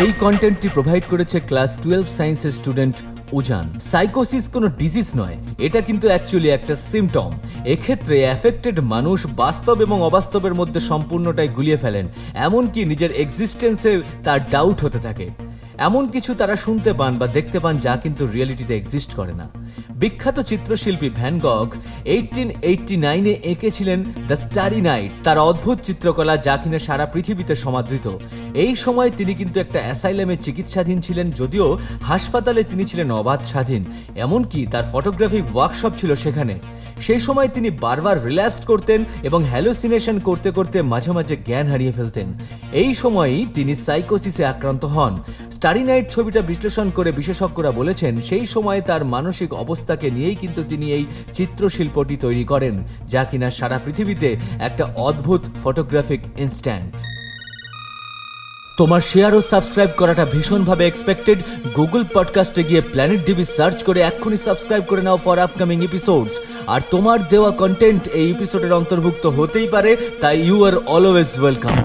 এই কন্টেন্টটি প্রোভাইড করেছে ক্লাস টুয়েলভ সায়েন্সের স্টুডেন্ট উজান। সাইকোসিস কোনো ডিজিজ নয়, এটা কিন্তু অ্যাকচুয়ালি একটা সিমটম এক্ষেত্রে অ্যাফেক্টেড মানুষ বাস্তব এবং অবাস্তবের মধ্যে সম্পূর্ণটাই গুলিয়ে ফেলেন, এমনকি নিজের এক্সিস্টেন্সের তার ডাউট হতে থাকে। এমন কিছু তারা শুনতে পান বা দেখতে পান যা কিন্তু রিয়েলিটিতে এক্সিস্ট করে না। বিখ্যাত চিত্রশিল্পী ভ্যান গগ এইটিন এইটটি নাইনে এঁকেছিলেন দ্য স্টারি নাইট তার অদ্ভুত চিত্রকলা যা কিনা সারা পৃথিবীতে সমাদৃত। এই সময় তিনি কিন্তু একটা অ্যাসাইলামে চিকিৎসাধীন ছিলেন, যদিও হাসপাতালে তিনি ছিলেন অবাধ স্বাধীন এমনকি তার ফটোগ্রাফিক ওয়ার্কশপ ছিল সেখানে। সেই সময় তিনি বারবার রিল্যাক্স করতেন এবং হ্যালোসিনেশন করতে করতে মাঝে মাঝে জ্ঞান হারিয়ে ফেলতেন। এই সময়ই তিনি সাইকোসিসে আক্রান্ত হন। স্টারি নাইট ছবিটা বিশ্লেষণ করে বিশেষজ্ঞরা বলেছেন, সেই সময় তার মানসিক অবস্থাকে নিয়েই কিন্তু তিনি এই চিত্রশিল্পটি তৈরি করেন, যা কিনা সারা পৃথিবীতে একটা অদ্ভুত ফটোগ্রাফিক ইনস্ট্যান্ট তোমার শেয়ার ও সাবস্ক্রাইব করাটা ভীষণভাবে এক্সপেক্টেড গুগল পডকাস্টে গিয়ে প্ল্যানেট ডিবি সার্চ করে এক্ষুনি সাবস্ক্রাইব করে নাও ফর আপকামিং এপিসোডস আর তোমার দেওয়া কন্টেন্ট এই এপিসোডের অন্তর্ভুক্ত হতেই পারে, তাই ইউ আর অলওয়েজ ওয়েলকাম